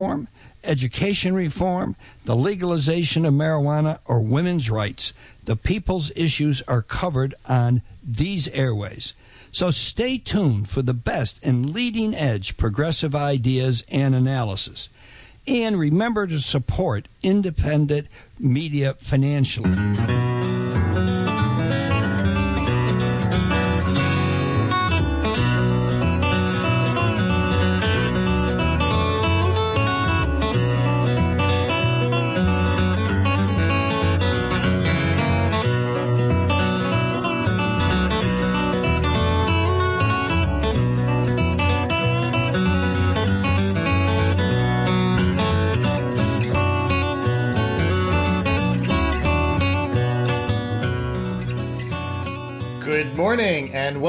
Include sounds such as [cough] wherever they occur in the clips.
reform, education reform, the legalization of marijuana, or women's rights. The people's issues are covered on these airways. So stay tuned for the best and leading edge progressive ideas and analysis. And remember to support independent media financially.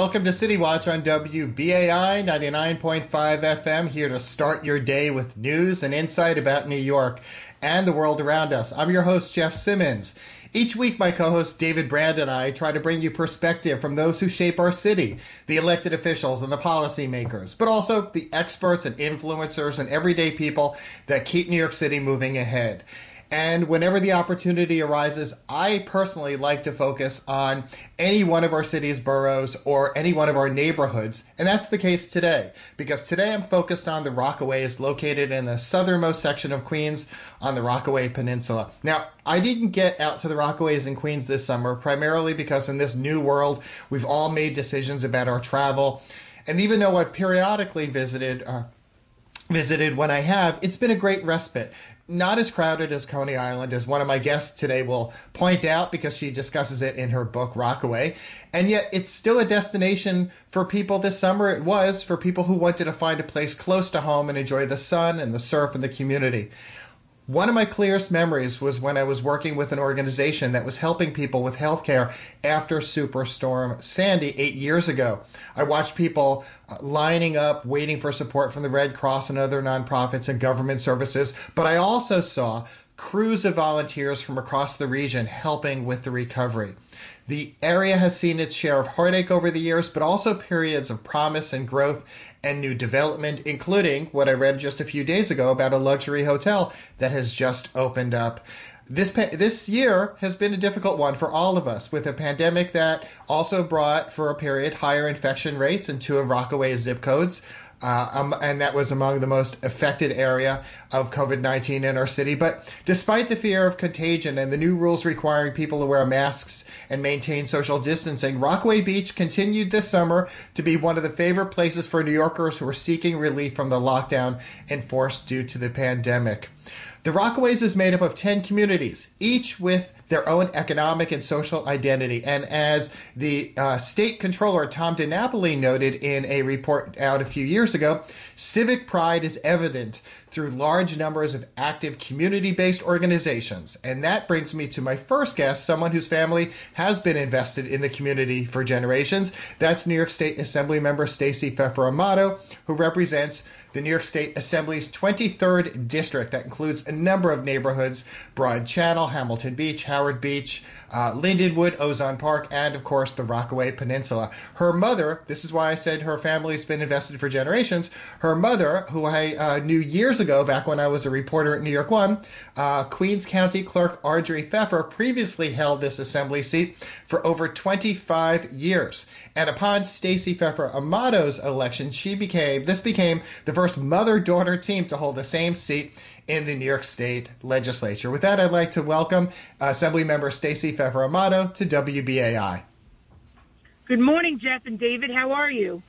Welcome to City Watch on WBAI 99.5 FM, here to start your day with news and insight about New York and the world around us. I'm your host, Jeff Simmons. Each week, my co host David Brand and I try to bring you perspective from those who shape our city, the elected officials and the policymakers, but also the experts and influencers and everyday people that keep New York City moving ahead. And whenever the opportunity arises, I personally like to focus on any one of our city's boroughs or any one of our neighborhoods. And that's the case today, because today I'm focused on the Rockaways located in the southernmost section of Queens on the Rockaway Peninsula. Now, I didn't get out to the Rockaways in Queens this summer, primarily because in this new world, we've all made decisions about our travel. And even though I've periodically visited, uh, visited when I have, it's been a great respite not as crowded as Coney Island, as one of my guests today will point out because she discusses it in her book Rockaway. And yet it's still a destination for people this summer. It was for people who wanted to find a place close to home and enjoy the sun and the surf and the community. One of my clearest memories was when I was working with an organization that was helping people with healthcare after Superstorm Sandy eight years ago. I watched people uh, lining up, waiting for support from the Red Cross and other nonprofits and government services, but I also saw crews of volunteers from across the region helping with the recovery. The area has seen its share of heartache over the years, but also periods of promise and growth and new development, including what I read just a few days ago about a luxury hotel that has just opened up. This this year has been a difficult one for all of us, with a pandemic that also brought, for a period, higher infection rates in two of Rockaway's zip codes, uh, um, and that was among the most affected area of COVID-19 in our city. But despite the fear of contagion and the new rules requiring people to wear masks and maintain social distancing, Rockaway Beach continued this summer to be one of the favorite places for New Yorkers who are seeking relief from the lockdown enforced due to the pandemic. The Rockaways is made up of 10 communities, each with their own economic and social identity. And as the uh, state controller, Tom DiNapoli, noted in a report out a few years ago, civic pride is evident through large numbers of active community based organizations. And that brings me to my first guest, someone whose family has been invested in the community for generations. That's New York State Assembly member Stacey Pheffer Amato, who represents the New York State Assembly's 23rd district that includes a number of neighborhoods Broad Channel, Hamilton Beach, Howard Beach, uh, Lindenwood, Ozone Park, and of course the Rockaway Peninsula. Her mother, this is why I said her family's been invested for generations, her mother, who I uh, knew years ago back when I was a reporter at New York One, uh, Queens County Clerk Audrey Pheffer previously held this assembly seat for over 25 years. And upon Stacey Pheffer Amato's election, she became this became the first mother-daughter team to hold the same seat in the New York State Legislature. With that, I'd like to welcome Assemblymember Stacey Pheffer Amato to WBAI. Good morning, Jeff and David. How are you?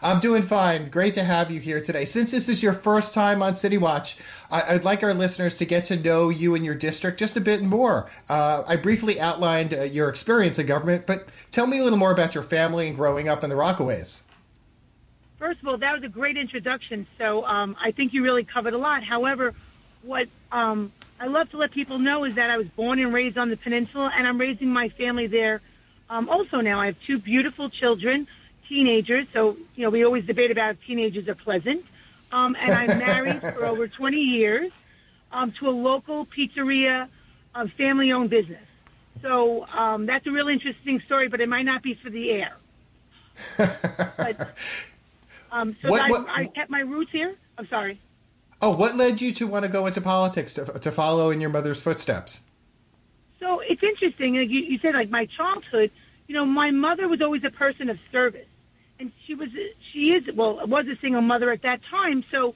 I'm doing fine. Great to have you here today. Since this is your first time on City Watch, I'd like our listeners to get to know you and your district just a bit more. Uh, I briefly outlined uh, your experience in government, but tell me a little more about your family and growing up in the Rockaways. First of all, that was a great introduction. So um, I think you really covered a lot. However, what um, I love to let people know is that I was born and raised on the peninsula, and I'm raising my family there. Um, also, now I have two beautiful children teenagers. So, you know, we always debate about if teenagers are pleasant. Um, and I'm married for [laughs] over 20 years um, to a local pizzeria, a family owned business. So um, that's a really interesting story, but it might not be for the air. [laughs] but, um, so what, what, I, I kept my roots here. I'm sorry. Oh, what led you to want to go into politics to, to follow in your mother's footsteps? So it's interesting. Like You, you said like my childhood. You know, my mother was always a person of service, and she was she is well was a single mother at that time. So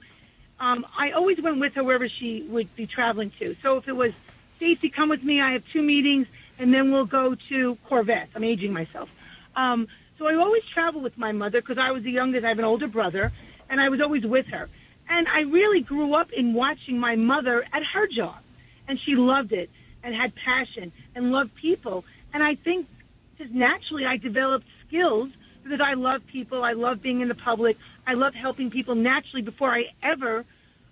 um, I always went with her wherever she would be traveling to. So if it was Stacy, come with me. I have two meetings, and then we'll go to Corvette. I'm aging myself. Um, so I always traveled with my mother because I was the youngest. I have an older brother, and I was always with her. And I really grew up in watching my mother at her job, and she loved it and had passion and loved people. And I think just naturally I developed skills because I love people. I love being in the public. I love helping people naturally before I ever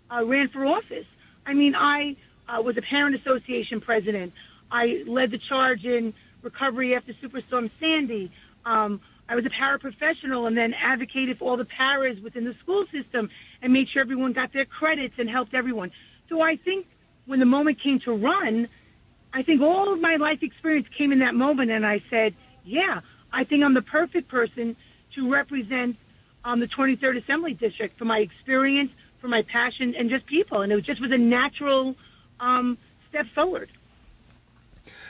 uh, ran for office. I mean, I uh, was a parent association president. I led the charge in recovery after Superstorm Sandy. Um, I was a paraprofessional and then advocated for all the paras within the school system and made sure everyone got their credits and helped everyone. So I think when the moment came to run, I think all of my life experience came in that moment, and I said, yeah, I think I'm the perfect person to represent um, the 23rd Assembly District for my experience, for my passion, and just people. And it just was a natural um, step forward.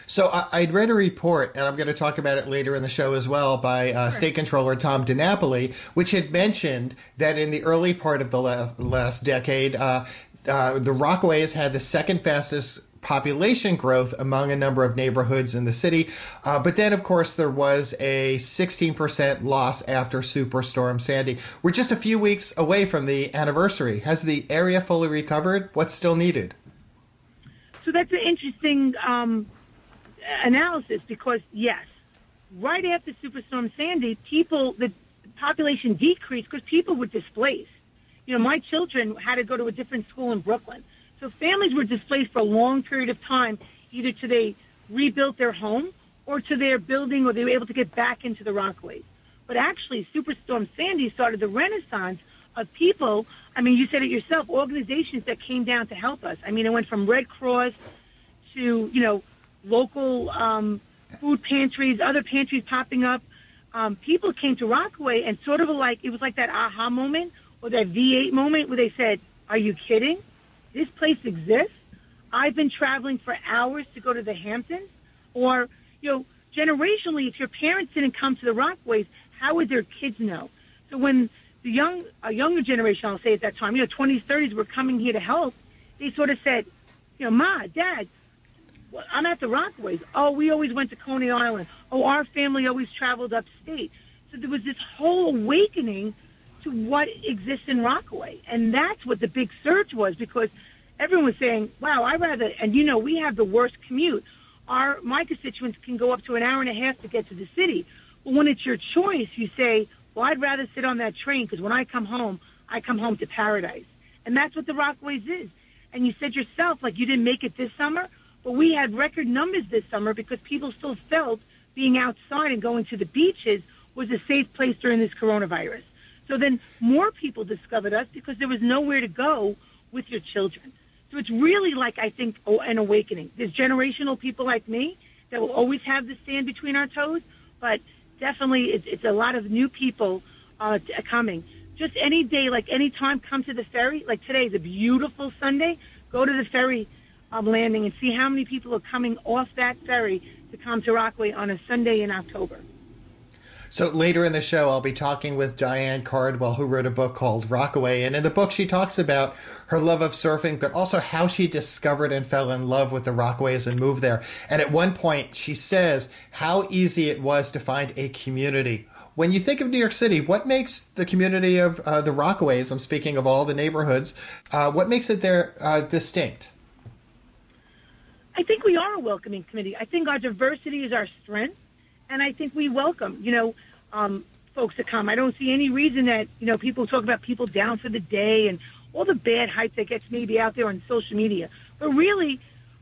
So I, would read a report, and I'm going to talk about it later in the show as well, by uh, State Controller Tom DiNapoli, which had mentioned that in the early part of the last, last decade, uh, uh, the Rockaways had the second fastest population growth among a number of neighborhoods in the city. Uh, but then, of course, there was a 16% loss after Superstorm Sandy. We're just a few weeks away from the anniversary. Has the area fully recovered? What's still needed? So that's an interesting um, analysis because, yes, right after Superstorm Sandy, people, the population decreased because people were displaced. You know, my children had to go to a different school in Brooklyn. So families were displaced for a long period of time, either to they rebuilt their home or to their building or they were able to get back into the Rockaways. But actually, Superstorm Sandy started the renaissance of people. I mean, you said it yourself, organizations that came down to help us. I mean, it went from Red Cross to, you know, local um, food pantries, other pantries popping up. Um, people came to Rockaway and sort of like, it was like that aha moment or that V8 moment where they said, are you kidding? this place exists. I've been traveling for hours to go to the Hamptons, or you know, generationally, if your parents didn't come to the Rockaways, how would their kids know? So when the young, a younger generation, I'll say at that time, you know, 20s, 30s, were coming here to help, they sort of said, you know, Ma, Dad, I'm at the Rockaways. Oh, we always went to Coney Island. Oh, our family always traveled upstate. So there was this whole awakening to what exists in Rockaway. And that's what the big surge was because everyone was saying, wow, I rather, and you know, we have the worst commute. Our, my constituents can go up to an hour and a half to get to the city. Well, when it's your choice, you say, well, I'd rather sit on that train because when I come home, I come home to paradise. And that's what the Rockaways is. And you said yourself, like you didn't make it this summer, but we had record numbers this summer because people still felt being outside and going to the beaches was a safe place during this coronavirus. So then more people discovered us because there was nowhere to go with your children. So it's really like, I think, an awakening. There's generational people like me that will always have the sand between our toes, but definitely it's, it's a lot of new people uh, coming. Just any day, like any time, come to the ferry. Like today is a beautiful Sunday. Go to the ferry um, landing and see how many people are coming off that ferry to come to Rockaway on a Sunday in October. So later in the show, I'll be talking with Diane Cardwell, who wrote a book called Rockaway. And in the book, she talks about her love of surfing, but also how she discovered and fell in love with the Rockaways and moved there. And at one point, she says how easy it was to find a community. When you think of New York City, what makes the community of uh, the Rockaways, I'm speaking of all the neighborhoods, uh, what makes it there uh, distinct? I think we are a welcoming committee. I think our diversity is our strength and I think we welcome, you know, um, folks to come. I don't see any reason that, you know, people talk about people down for the day and all the bad hype that gets maybe out there on social media. But really,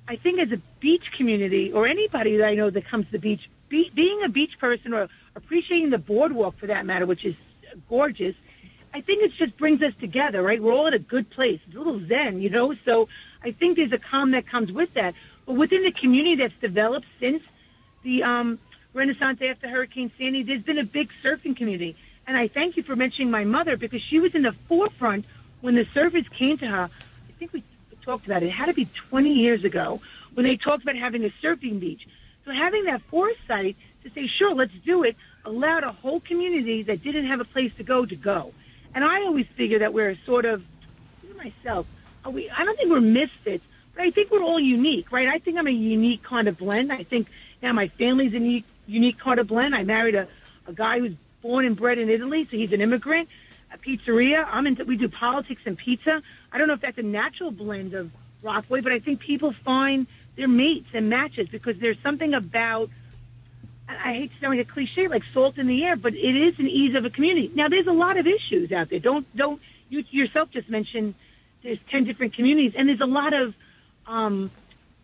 I think as a beach community or anybody that I know that comes to the beach, be, being a beach person or appreciating the boardwalk for that matter, which is gorgeous, I think it just brings us together, right? We're all at a good place. It's a little zen, you know? So I think there's a calm that comes with that. But within the community that's developed since the um, Renaissance after Hurricane Sandy, there's been a big surfing community. And I thank you for mentioning my mother because she was in the forefront when the surfers came to her I think we talked about it. It had to be 20 years ago when they talked about having a surfing beach. So having that foresight to say, sure, let's do it, allowed a whole community that didn't have a place to go to go. And I always figure that we're sort of, myself, we, I don't think we're misfits, I think we're all unique, right? I think I'm a unique kind of blend. I think now my family's a unique, unique kind of blend. I married a, a guy who's born and bred in Italy, so he's an immigrant. A pizzeria. I'm into, we do politics and pizza. I don't know if that's a natural blend of Rockaway, but I think people find their mates and matches because there's something about I hate to sound like a cliche, like salt in the air, but it is an ease of a community. Now, there's a lot of issues out there. Don't don't you yourself just mentioned there's ten different communities, and there's a lot of um,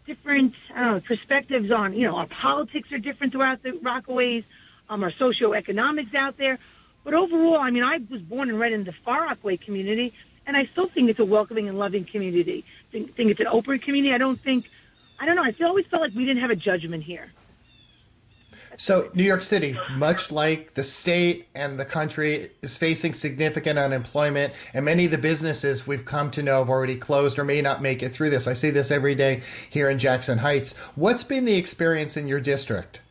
different know, perspectives on you know our politics are different throughout the Rockaways, um, our socioeconomics out there. But overall, I mean, I was born and bred in the Far Rockaway community, and I still think it's a welcoming and loving community. Think, think it's an open community. I don't think, I don't know. I feel, always felt like we didn't have a judgment here. So, New York City, much like the state and the country, is facing significant unemployment, and many of the businesses we've come to know have already closed or may not make it through this. I see this every day here in Jackson Heights. What's been the experience in your district?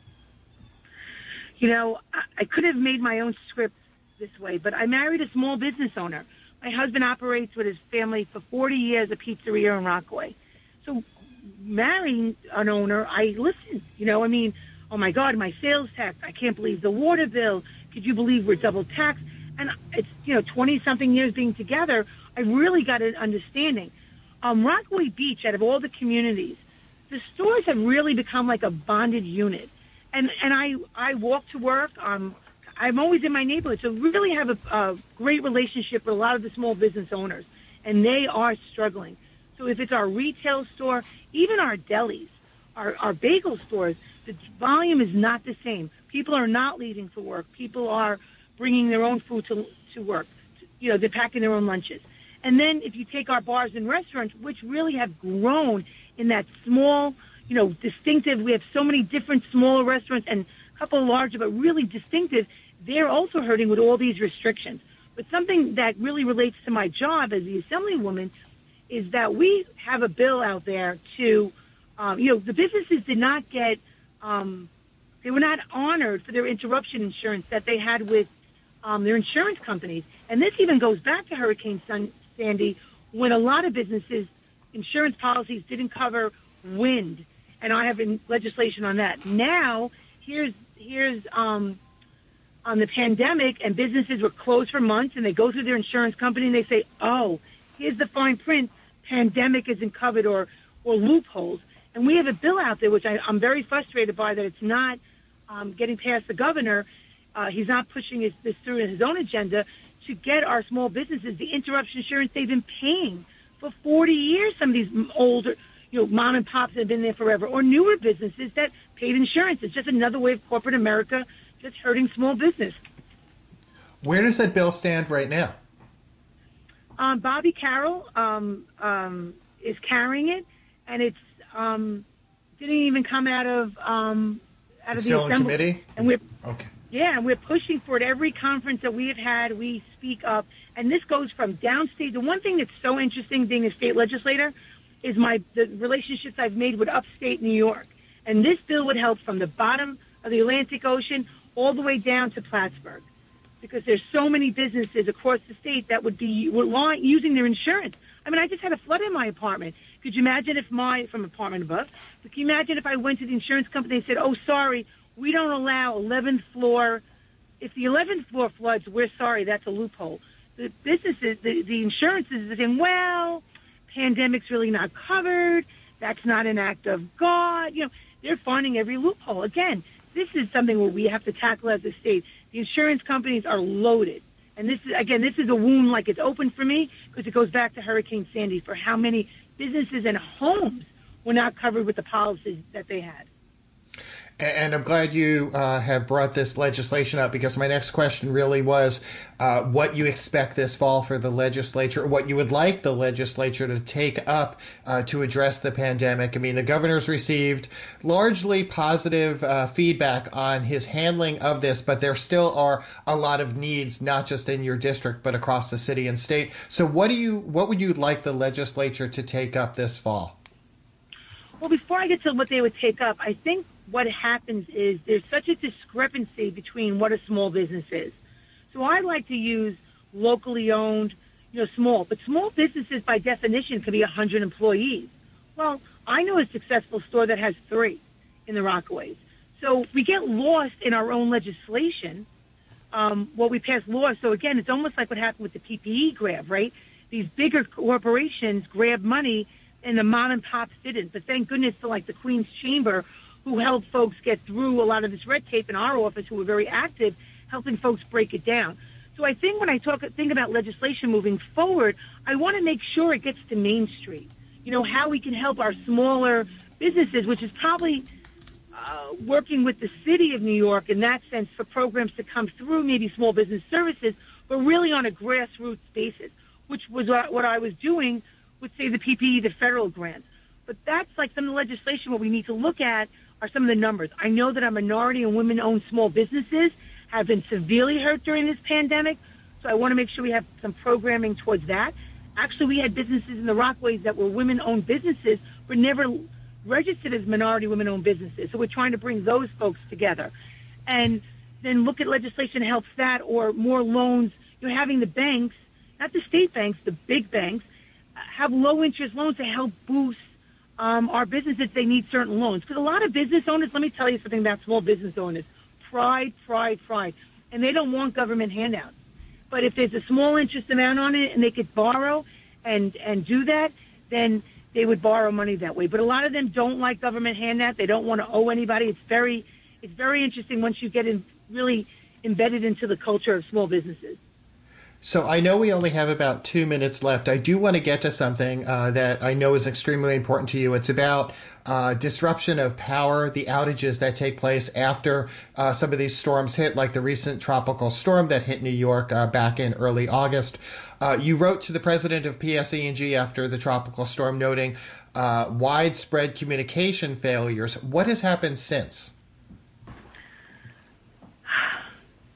You know, I could have made my own script this way, but I married a small business owner. My husband operates with his family for 40 years a pizzeria in Rockaway. So marrying an owner, I listen. You know, I mean, oh my God, my sales tax, I can't believe the water bill. Could you believe we're double taxed? And it's, you know, 20 something years being together, I really got an understanding. Um, Rockaway Beach, out of all the communities, the stores have really become like a bonded unit. And, and I, I walk to work, um, I'm always in my neighborhood, so really have a, a great relationship with a lot of the small business owners, and they are struggling. So if it's our retail store, even our delis, our, our bagel stores, the volume is not the same. People are not leaving for work. People are bringing their own food to, to work. You know, they're packing their own lunches. And then if you take our bars and restaurants, which really have grown in that small, you know, distinctive, we have so many different smaller restaurants and a couple larger, but really distinctive, they're also hurting with all these restrictions. But something that really relates to my job as the assemblywoman is that we have a bill out there to, um, you know, the businesses did not get, um, they were not honored for their interruption insurance that they had with um, their insurance companies. And this even goes back to Hurricane Sandy when a lot of businesses' insurance policies didn't cover wind. And I have legislation on that. Now, here's, here's, um, on the pandemic and businesses were closed for months and they go through their insurance company and they say, oh, here's the fine print, pandemic isn't covered or, or loopholes. And we have a bill out there, which I, I'm very frustrated by that it's not um, getting past the governor. Uh, he's not pushing his, this through in his own agenda to get our small businesses the interruption insurance they've been paying for 40 years. Some of these older, you know, mom and pops have been there forever, or newer businesses that paid insurance. It's just another way of corporate America just hurting small business. Where does that bill stand right now? Um, Bobby Carroll um, um, is carrying it, and it's um, didn't even come out of um, out it's of the assembly. committee. And we're okay. Yeah, and we're pushing for it. Every conference that we have had, we speak up, and this goes from downstate. The one thing that's so interesting, being a state legislator, is my the relationships I've made with upstate New York, and this bill would help from the bottom of the Atlantic Ocean all the way down to Plattsburgh because there's so many businesses across the state that would be using their insurance. I mean, I just had a flood in my apartment. Could you imagine if my, from apartment above, can you imagine if I went to the insurance company and said, oh, sorry, we don't allow 11th floor, if the 11th floor floods, we're sorry, that's a loophole. The businesses, the, the insurances are saying, well, pandemic's really not covered. That's not an act of God. You know, they're finding every loophole. Again, this is something where we have to tackle as a state. The insurance companies are loaded. And this is, again, this is a wound like it's open for me because it goes back to Hurricane Sandy for how many businesses and homes were not covered with the policies that they had. And I'm glad you uh, have brought this legislation up because my next question really was uh, what you expect this fall for the legislature, what you would like the legislature to take up uh, to address the pandemic. I mean, the governor's received largely positive uh, feedback on his handling of this, but there still are a lot of needs, not just in your district, but across the city and state. So, what do you, what would you like the legislature to take up this fall? Well, before I get to what they would take up, I think what happens is there's such a discrepancy between what a small business is. So I like to use locally owned, you know, small. But small businesses, by definition, could be 100 employees. Well, I know a successful store that has three in the Rockaways. So we get lost in our own legislation. Um, well, we pass laws. So again, it's almost like what happened with the PPE grab, right? These bigger corporations grab money and the mom and pops didn't. But thank goodness for like the Queen's Chamber, who helped folks get through a lot of this red tape in our office, who were very active, helping folks break it down. So I think when I talk think about legislation moving forward, I want to make sure it gets to Main Street. You know how we can help our smaller businesses, which is probably uh, working with the city of New York in that sense for programs to come through, maybe small business services, but really on a grassroots basis, which was what I was doing would say the PPE, the federal grants. But that's like some legislation what we need to look at are some of the numbers. I know that our minority and women-owned small businesses have been severely hurt during this pandemic, so I want to make sure we have some programming towards that. Actually, we had businesses in the Rockaways that were women-owned businesses, but never registered as minority women-owned businesses. So we're trying to bring those folks together, and then look at legislation helps that, or more loans. You're having the banks, not the state banks, the big banks, uh, have low interest loans to help boost um, our businesses. They need certain loans because a lot of business owners. Let me tell you something about small business owners: pride, pride, pride, and they don't want government handouts. But if there's a small interest amount on it and they could borrow and and do that, then they would borrow money that way. But a lot of them don't like government handouts. They don't want to owe anybody. It's very it's very interesting once you get in really embedded into the culture of small businesses. So I know we only have about two minutes left. I do want to get to something uh, that I know is extremely important to you. It's about uh, disruption of power, the outages that take place after uh, some of these storms hit, like the recent tropical storm that hit New York uh, back in early August. Uh, you wrote to the president of PSE&G after the tropical storm, noting uh, widespread communication failures. What has happened since?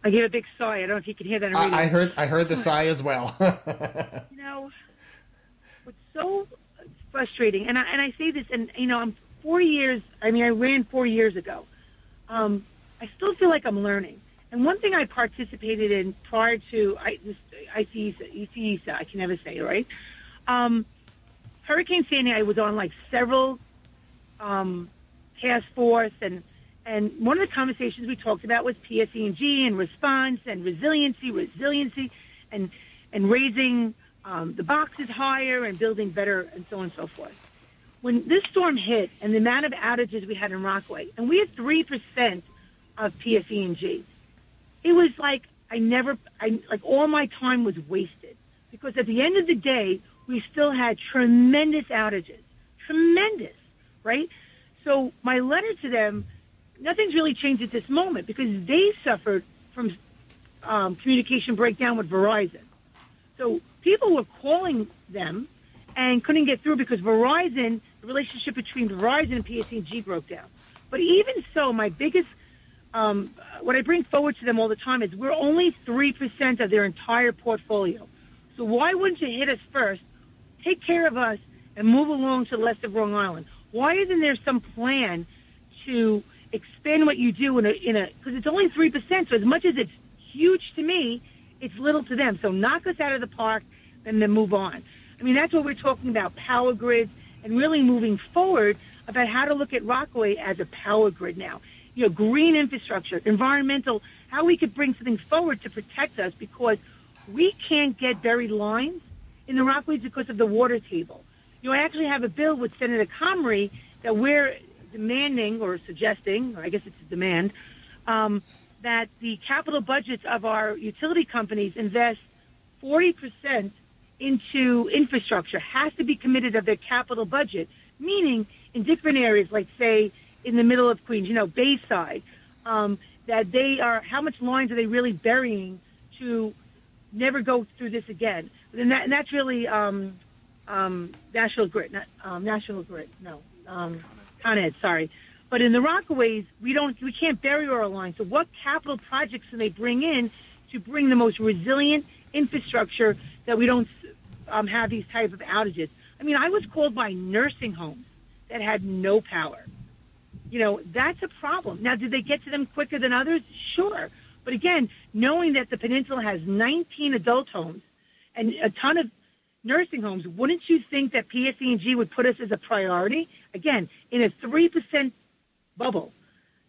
I gave a big sigh. I don't know if you can hear that. I, I heard. I heard the sigh as well. [laughs] you know, what's so frustrating, and I, and I say this, and you know, I'm four years. I mean, I ran four years ago. Um, I still feel like I'm learning. And one thing I participated in prior to I, this ICESA, I can never say it right. Um, Hurricane Sandy, I was on like several um, task force and and one of the conversations we talked about was PSE&G and response and resiliency, resiliency, and and raising um, the boxes higher and building better and so on and so forth. When this storm hit and the amount of outages we had in Rockaway, and we had three percent of PSE&G, it was like I never, I like all my time was wasted because at the end of the day, we still had tremendous outages, tremendous, right? So my letter to them nothing's really changed at this moment because they suffered from um, communication breakdown with Verizon. So people were calling them and couldn't get through because Verizon, the relationship between Verizon and PSE&G broke down. But even so, my biggest, um, what I bring forward to them all the time is we're only 3% of their entire portfolio. So why wouldn't you hit us first, take care of us, and move along to the rest of Long Island? Why isn't there some plan to expand what you do in a in a because it's only three percent. So as much as it's huge to me, it's little to them. So knock us out of the park and then move on. I mean that's what we're talking about: power grids and really moving forward about how to look at Rockaway as a power grid now. You know, green infrastructure, environmental, how we could bring something forward to protect us because we can't get buried lines in the Rockaways because of the water table. You know, I actually have a bill with Senator Comrie that we're demanding or suggesting, or I guess it's a demand, um, that the capital budgets of our utility companies invest 40% into infrastructure, has to be committed of their capital budget, meaning in different areas, like say in the middle of Queens, you know, Bayside, um, that they are, how much lines are they really burying to never go through this again? And, that, and that's really um, um, National Grid, not, um, National Grid, no, um, Con Ed, sorry. But in the Rockaways, we don't, we can't bury our lines. So what capital projects can they bring in to bring the most resilient infrastructure that we don't um, have these type of outages? I mean, I was called by nursing homes that had no power. You know, that's a problem. Now, did they get to them quicker than others? Sure. But again, knowing that the peninsula has 19 adult homes and a ton of nursing homes, wouldn't you think that PSE&G would put us as a priority? Again, in a 3% bubble.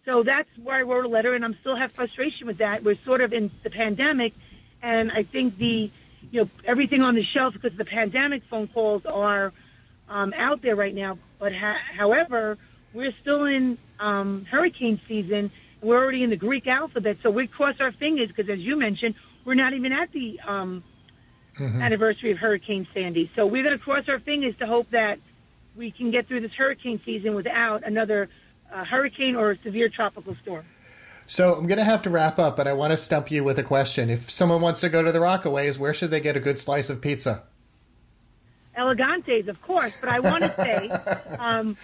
So that's where I wrote a letter, and I'm still have frustration with that. We're sort of in the pandemic, and I think the, you know, everything on the shelf because of the pandemic phone calls are um, out there right now. But ha- however, we're still in um, hurricane season. We're already in the Greek alphabet, so we cross our fingers because, as you mentioned, we're not even at the um, mm-hmm. anniversary of Hurricane Sandy. So we're going to cross our fingers to hope that we can get through this hurricane season without another uh, hurricane or a severe tropical storm. So I'm going to have to wrap up, but I want to stump you with a question. If someone wants to go to the Rockaways, where should they get a good slice of pizza? Elegantes, of course, but I want to [laughs] say um,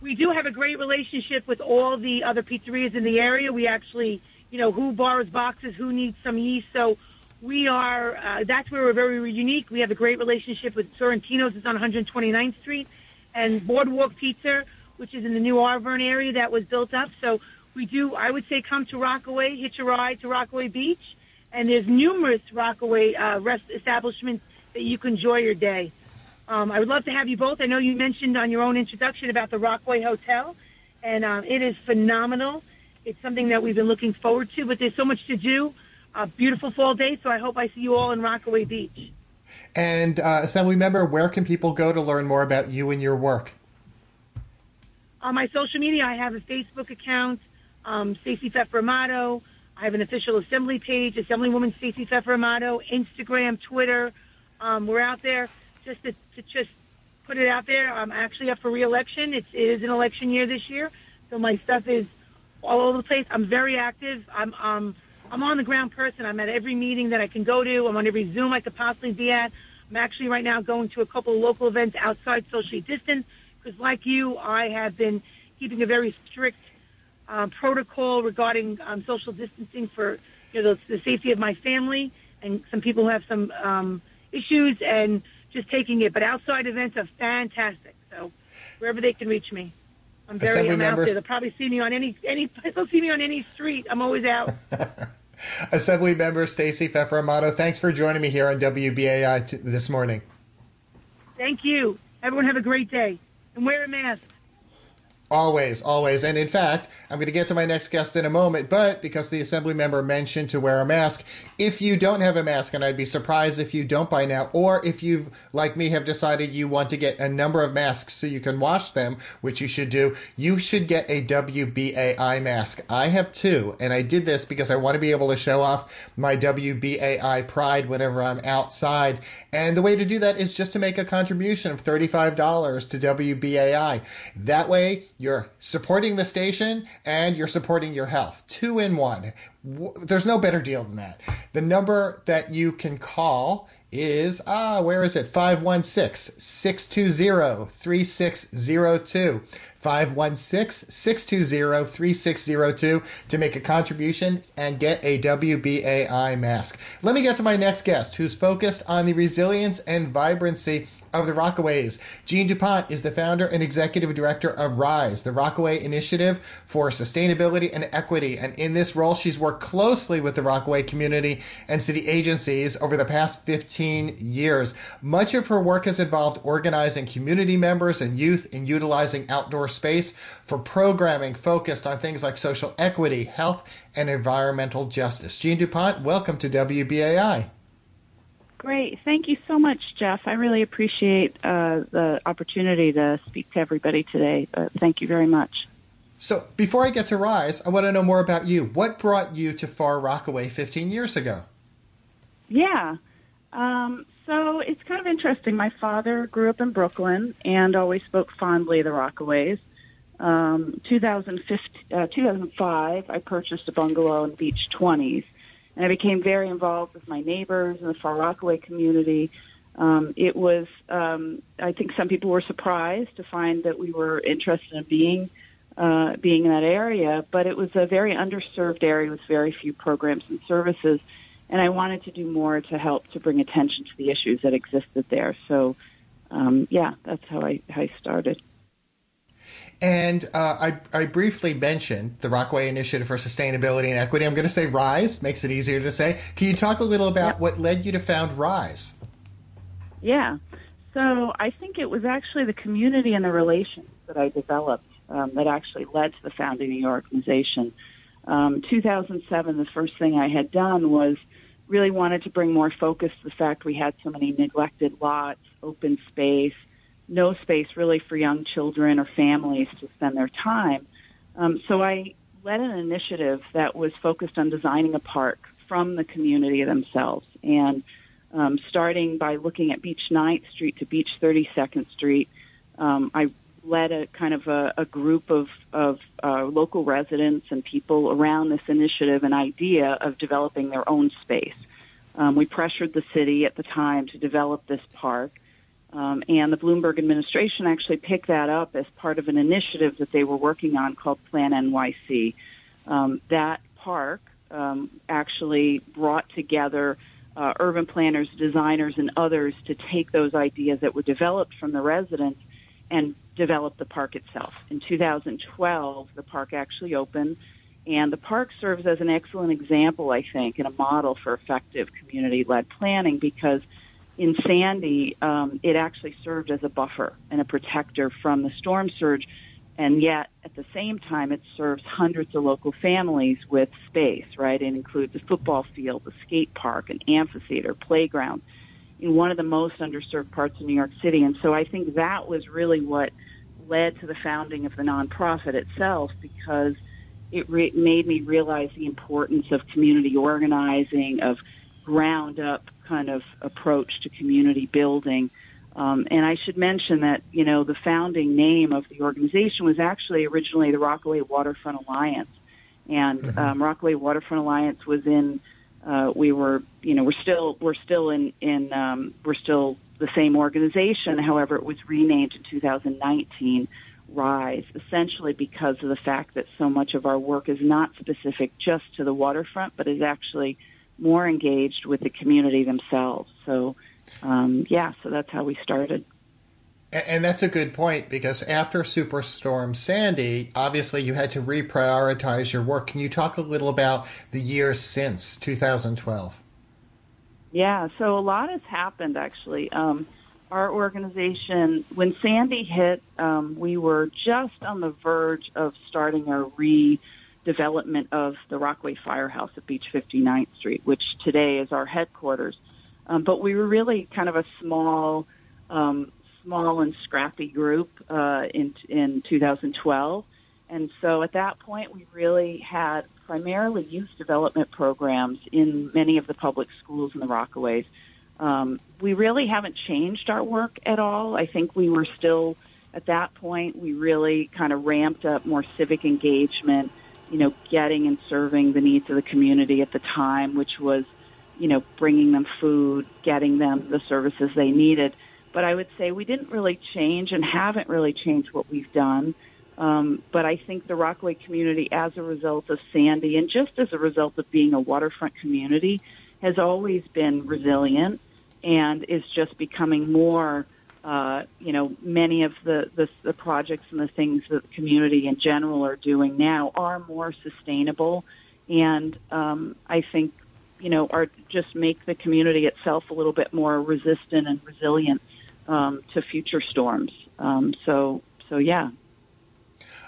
we do have a great relationship with all the other pizzerias in the area. We actually, you know, who borrows boxes, who needs some yeast. So we are, uh, that's where we're very unique. We have a great relationship with Sorrentino's, it's on 129th Street, and Boardwalk Pizza, which is in the new Arverne area that was built up. So we do, I would say, come to Rockaway, hitch a ride to Rockaway Beach, and there's numerous Rockaway uh, rest establishments that you can enjoy your day. Um, I would love to have you both. I know you mentioned on your own introduction about the Rockaway Hotel, and um, it is phenomenal. It's something that we've been looking forward to, but there's so much to do. A beautiful fall day, so I hope I see you all in Rockaway Beach. And uh, Assembly member, where can people go to learn more about you and your work? On my social media, I have a Facebook account, um, Stacey Pheffer Amato. I have an official Assembly page, Assemblywoman Stacey Pheffer Amato, Instagram, Twitter. Um, we're out there just to, to, just put it out there. I'm actually up for reelection. It's, it is an election year this year, so my stuff is all over the place. I'm very active. I'm um, I'm on the ground person. I'm at every meeting that I can go to. I'm on every Zoom I could possibly be at. I'm actually right now going to a couple of local events outside socially distance because, like you, I have been keeping a very strict um, protocol regarding um, social distancing for you know the, the, safety of my family and some people who have some um, issues and just taking it. But outside events are fantastic. So wherever they can reach me. I'm very I'm members. out there. They'll probably see me on any any they'll see me on any street. I'm always out. [laughs] Assembly member Stacey Pheffer Amato, thanks for joining me here on WBAI t- this morning. Thank you. Everyone have a great day and wear a mask. Always, always. And in fact, I'm going to get to my next guest in a moment, but because the assembly member mentioned to wear a mask, if you don't have a mask, and I'd be surprised if you don't by now, or if you've, like me, have decided you want to get a number of masks so you can wash them, which you should do, you should get a WBAI mask. I have two, and I did this because I want to be able to show off my WBAI pride whenever I'm outside. And the way to do that is just to make a contribution of $35 to WBAI. That way, you're supporting the station and you're supporting your health. Two in one. There's no better deal than that. The number that you can call is, ah, where is it? 516 620 3602. 516 620 3602 to make a contribution and get a WBAI mask. Let me get to my next guest who's focused on the resilience and vibrancy of the Rockaways. Jeanne DuPont is the founder and executive director of RISE, the Rockaway Initiative for Sustainability and Equity. And in this role, she's worked closely with the Rockaway community and city agencies over the past 15 years. Much of her work has involved organizing community members and youth in utilizing outdoor space for programming focused on things like social equity, health, and environmental justice. Jeanne DuPont, welcome to WBAI. Great. Thank you so much, Jeff. I really appreciate uh, the opportunity to speak to everybody today. Uh, thank you very much. So, before I get to Rise, I want to know more about you. What brought you to Far Rockaway 15 years ago? Yeah. Um, so it's kind of interesting. My father grew up in Brooklyn and always spoke fondly of the Rockaways. um, 2005, uh, I purchased a bungalow in Beach 20s, and I became very involved with my neighbors in the Far Rockaway community. Um, it was, um, I think some people were surprised to find that we were interested in being uh, being in that area, but it was a very underserved area with very few programs and services, and I wanted to do more to help to bring attention to the issues that existed there. So, um, yeah, that's how I, how I started. And uh, I, I, briefly mentioned the Rockaway Initiative for Sustainability and Equity. I'm going to say RISE, makes it easier to say. Can you talk a little about what led you to found RISE? Yeah. So I think it was actually the community and the relations that I developed um, that actually led to the founding of the organization. Um, 2007, the first thing I had done was really wanted to bring more focus to the fact we had so many neglected lots, open space, no space really for young children or families to spend their time. Um, so I led an initiative that was focused on designing a park from the community themselves and um, starting by looking at Beach 9th Street to Beach 32nd Street. Um, I led a kind of a, a group of, of uh, local residents and people around this initiative and idea of developing their own space. Um, we pressured the city at the time to develop this park. Um, and the Bloomberg administration actually picked that up as part of an initiative that they were working on called PlaNYC. Um, that park um, actually brought together uh, urban planners, designers, and others to take those ideas that were developed from the residents and develop the park itself. In 2012, the park actually opened, and the park serves as an excellent example, I think, and a model for effective community-led planning because – in Sandy, um, it actually served as a buffer and a protector from the storm surge, and yet at the same time, it serves hundreds of local families with space. Right, it includes a football field, a skate park, an amphitheater, playground, in one of the most underserved parts of New York City. And so I think that was really what led to the founding of the nonprofit itself, because it re- made me realize the importance of community organizing, of ground up kind of approach to community building. Um, and I should mention that, you know, the founding name of the organization was actually originally the Rockaway Waterfront Alliance. And mm-hmm. um, Rockaway Waterfront Alliance was in, uh, we were, you know, we're still, we're still in, in um, we're still the same organization. However, it was renamed in 2019 RISE, essentially because of the fact that so much of our work is not specific just to the waterfront, but is actually more engaged with the community themselves. So, um, yeah, so that's how we started. And that's a good point because after Superstorm Sandy, obviously you had to reprioritize your work. Can you talk a little about the years since 2012? Yeah, so a lot has happened actually. Um, our organization, when Sandy hit, um, we were just on the verge of starting a re development of the Rockaway Firehouse at Beach 59th Street, which today is our headquarters. Um, but we were really kind of a small, um, small and scrappy group uh, in in 2012, and so at that point we really had primarily youth development programs in many of the public schools in the Rockaways. Um, we really haven't changed our work at all. I think we were still at that point we really kind of ramped up more civic engagement you know, getting and serving the needs of the community at the time, which was, you know, bringing them food, getting them the services they needed. But I would say we didn't really change and haven't really changed what we've done. Um, but I think the Rockaway community, as a result of Sandy and just as a result of being a waterfront community, has always been resilient and is just becoming more uh, you know, many of the, the, the projects and the things that the community in general are doing now are more sustainable, and um, I think, you know, are just make the community itself a little bit more resistant and resilient um, to future storms. Um, so, so yeah.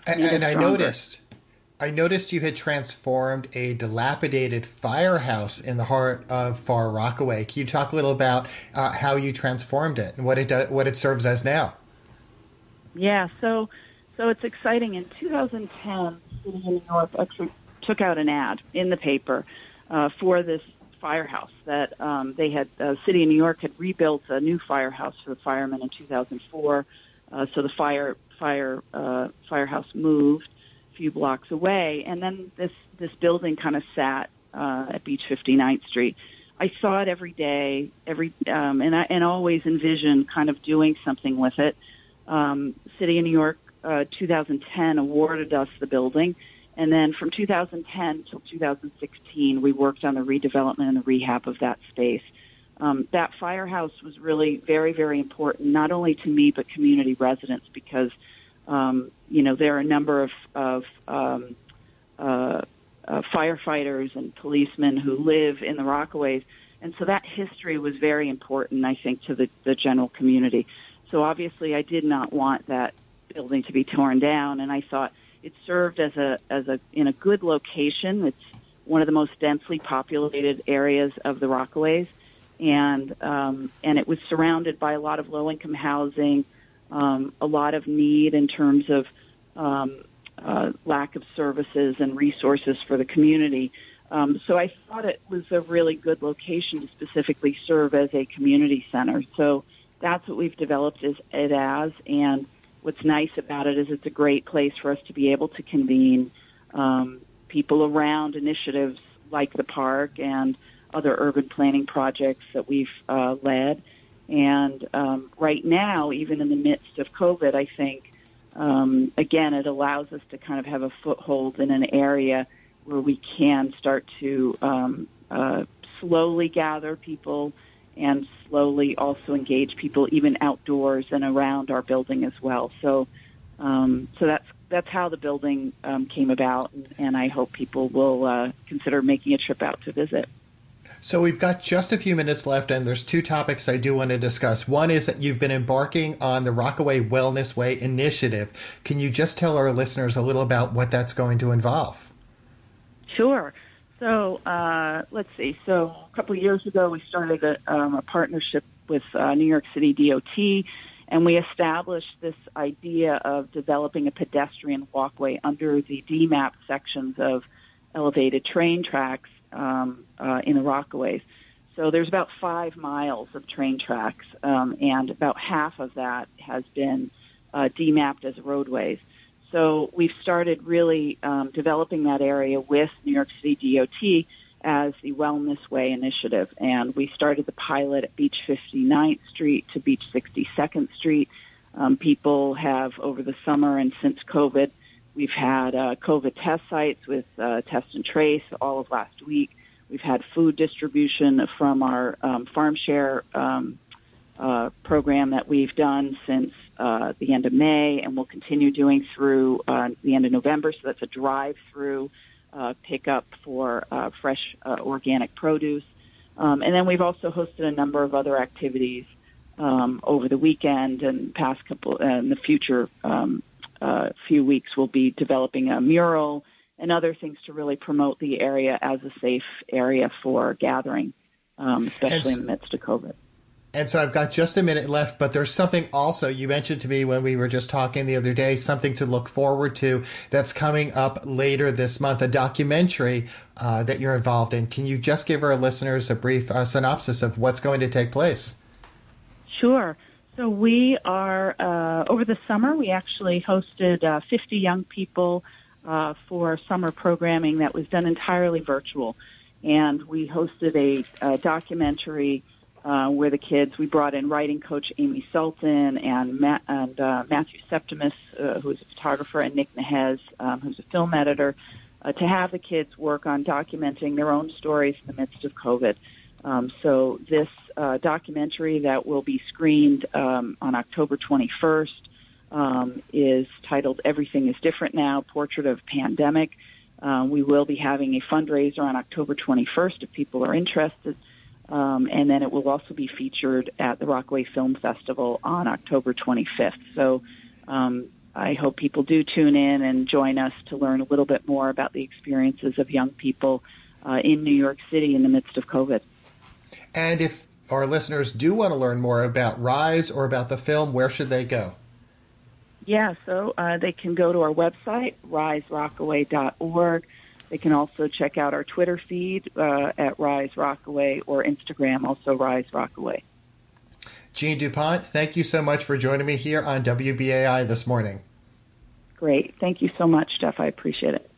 And, and I noticed I noticed you had transformed a dilapidated firehouse in the heart of Far Rockaway. Can you talk a little about uh, how you transformed it and what it do, what it serves as now? Yeah, so so it's exciting. In 2010, City of New York actually took out an ad in the paper uh, for this firehouse that um, they had. Uh, City of New York had rebuilt a new firehouse for the firemen in 2004 Uh, so the fire fire uh, firehouse moved a few blocks away, and then this this building kind of sat uh, at Beach 59th Street. I saw it every day, every um, and I and always envisioned kind of doing something with it. Um, City of New York, uh, 2010 awarded us the building, and then from 2010 till 2016, we worked on the redevelopment and the rehab of that space. Um, that firehouse was really very, very important, not only to me but community residents, because um, you know there are a number of, of um, uh, uh, firefighters and policemen who live in the Rockaways. And so that history was very important, I think, to the, the general community. So obviously, I did not want that building to be torn down, and I thought it served as a as a in a good location. It's one of the most densely populated areas of the Rockaways, and um, and it was surrounded by a lot of low income housing, um, a lot of need in terms of um, uh, lack of services and resources for the community. Um, so I thought it was a really good location to specifically serve as a community center. So that's what we've developed it as. And what's nice about it is it's a great place for us to be able to convene um, people around initiatives like the park and other urban planning projects that we've uh, led. And um, right now, even in the midst of COVID, I think um, again, it allows us to kind of have a foothold in an area where we can start to um, uh, slowly gather people and slowly also engage people even outdoors and around our building as well. So, um, so that's that's how the building um, came about, and, I hope people will uh, consider making a trip out to visit. So we've got just a few minutes left, and there's two topics I do want to discuss. One is that you've been embarking on the Rockaway Wellness Way initiative. Can you just tell our listeners a little about what that's going to involve? Sure. So uh, let's see. So a couple of years ago, we started a, um, a partnership with uh, New York City DOT, and we established this idea of developing a pedestrian walkway under the demapped sections of elevated train tracks um, uh, in the Rockaways. So there's about five miles of train tracks, um, and about half of that has been uh, demapped as roadways. So we've started really um, developing that area with New York City DOT as the Wellness Way initiative, and we started the pilot at Beach 59th Street to Beach 62nd Street. Um, people have over the summer and since COVID We've had uh, COVID test sites with uh, test and trace all of last week. We've had food distribution from our um, farm share um, uh, program that we've done since uh, the end of May, and we'll continue doing through uh, the end of November. So that's a drive-through uh, pickup for uh, fresh uh, organic produce. Um, and then we've also hosted a number of other activities um, over the weekend and past couple in the future um, uh, few weeks, we'll be developing a mural and other things to really promote the area as a safe area for gathering, um, especially in the midst of COVID. And so I've got just a minute left, but there's something also you mentioned to me when we were just talking the other day, something to look forward to that's coming up later this month, a documentary uh, that you're involved in. Can you just give our listeners a brief uh, synopsis of what's going to take place? Sure. So we are uh, over the summer. We actually hosted uh, 50 young people uh, for summer programming that was done entirely virtual, and we hosted a, a documentary uh, where the kids. We brought in writing coach Amy Sultan and, Matt, and uh, Matthew Septimus, uh, who's a photographer, and Nick Nehez, um, who's a film editor, to have the kids work on documenting their own stories in the midst of COVID. Um, so this uh, documentary that will be screened um, on October 21st um, is titled "Everything Is Different Now: Portrait of Pandemic." Uh, we will be having a fundraiser on October 21st if people are interested, um, and then it will also be featured at the Rockaway Film Festival on October 25th. So. Um, I hope people do tune in and join us to learn a little bit more about the experiences of young people uh, in New York City in the midst of COVID. And if our listeners do want to learn more about Rise or about the film, where should they go? Yeah, so uh, they can go to our website, riserockaway.org. They can also check out our Twitter feed uh, at Rise Rockaway or Instagram, also Rise Rockaway. Jeanne DuPont, thank you so much for joining me here on WBAI this morning. Great. Thank you so much, Jeff. I appreciate it.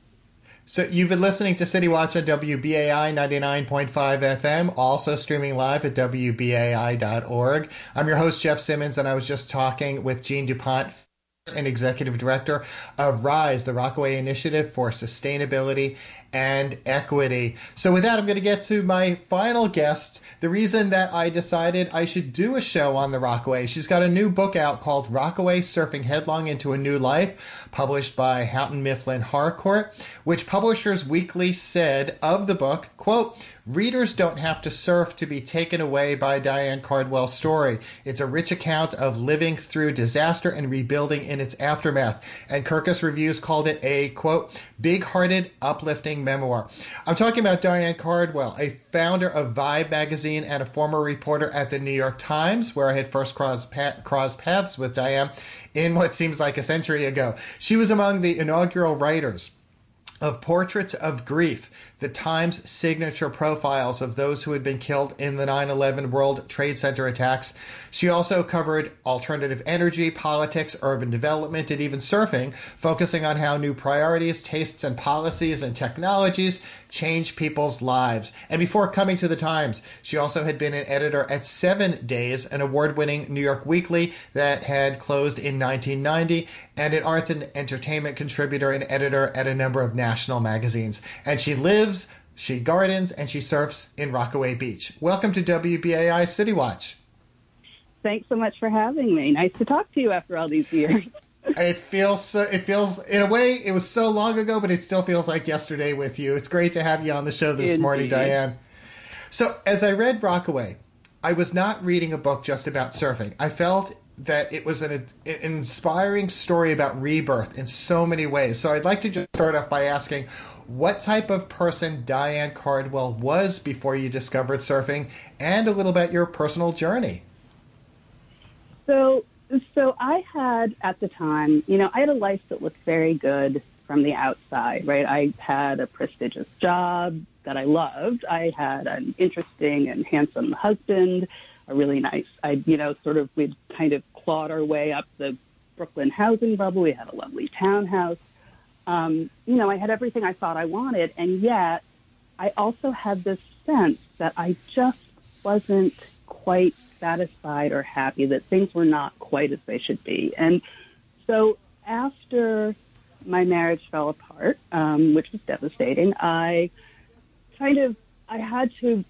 So you've been listening to City Watch on WBAI 99.5 FM, also streaming live at WBAI.org. I'm your host, Jeff Simmons, and I was just talking with Jeanne DuPont, and executive director of RISE, the Rockaway Initiative for Sustainability and Equity. So, with that, I'm going to get to my final guest. The reason that I decided I should do a show on the Rockaway, she's got a new book out called Rockaway Surfing Headlong into a New Life, published by Houghton Mifflin Harcourt, which Publishers Weekly said of the book, quote, Readers don't have to surf to be taken away by Diane Cardwell's story. It's a rich account of living through disaster and rebuilding in its aftermath. And Kirkus Reviews called it a, quote, big hearted, uplifting memoir. I'm talking about Diane Cardwell, a founder of Vibe magazine and a former reporter at the New York Times, where I had first crossed, crossed paths with Diane in what seems like a century ago. She was among the inaugural writers of Portraits of Grief, the Times signature profiles of those who had been killed in the 9 11 World Trade Center attacks. She also covered alternative energy, politics, urban development, and even surfing, focusing on how new priorities, tastes, and policies and technologies change people's lives. And before coming to the Times, she also had been an editor at Seven Days, an award winning New York weekly that had closed in 1990, and an arts and entertainment contributor and editor at a number of national magazines. And she lives, she gardens, and she surfs in Rockaway Beach. Welcome to WBAI City Watch. Thanks so much for having me. Nice to talk to you after all these years. [laughs] it feels so, it feels in a way it was so long ago, but it still feels like yesterday with you. It's great to have you on the show this Indeed. morning, Diane. So as I read Rockaway, I was not reading a book just about surfing. I felt that it was an, an, inspiring story about rebirth in so many ways. So I'd like to just start off by asking what type of person Diane Cardwell was before you discovered surfing and a little about your personal journey. So, so I had at the time, you know, I had a life that looked very good from the outside, right? I had a prestigious job that I loved. I had an interesting and handsome husband, a really nice, I, you know, sort of, we'd kind of clawed our way up the Brooklyn housing bubble. We had a lovely townhouse. Um, you know, I had everything I thought I wanted, and yet I also had this sense that I just wasn't quite satisfied or happy, that things were not quite as they should be. And so after my marriage fell apart, um, which was devastating, I kind of I had to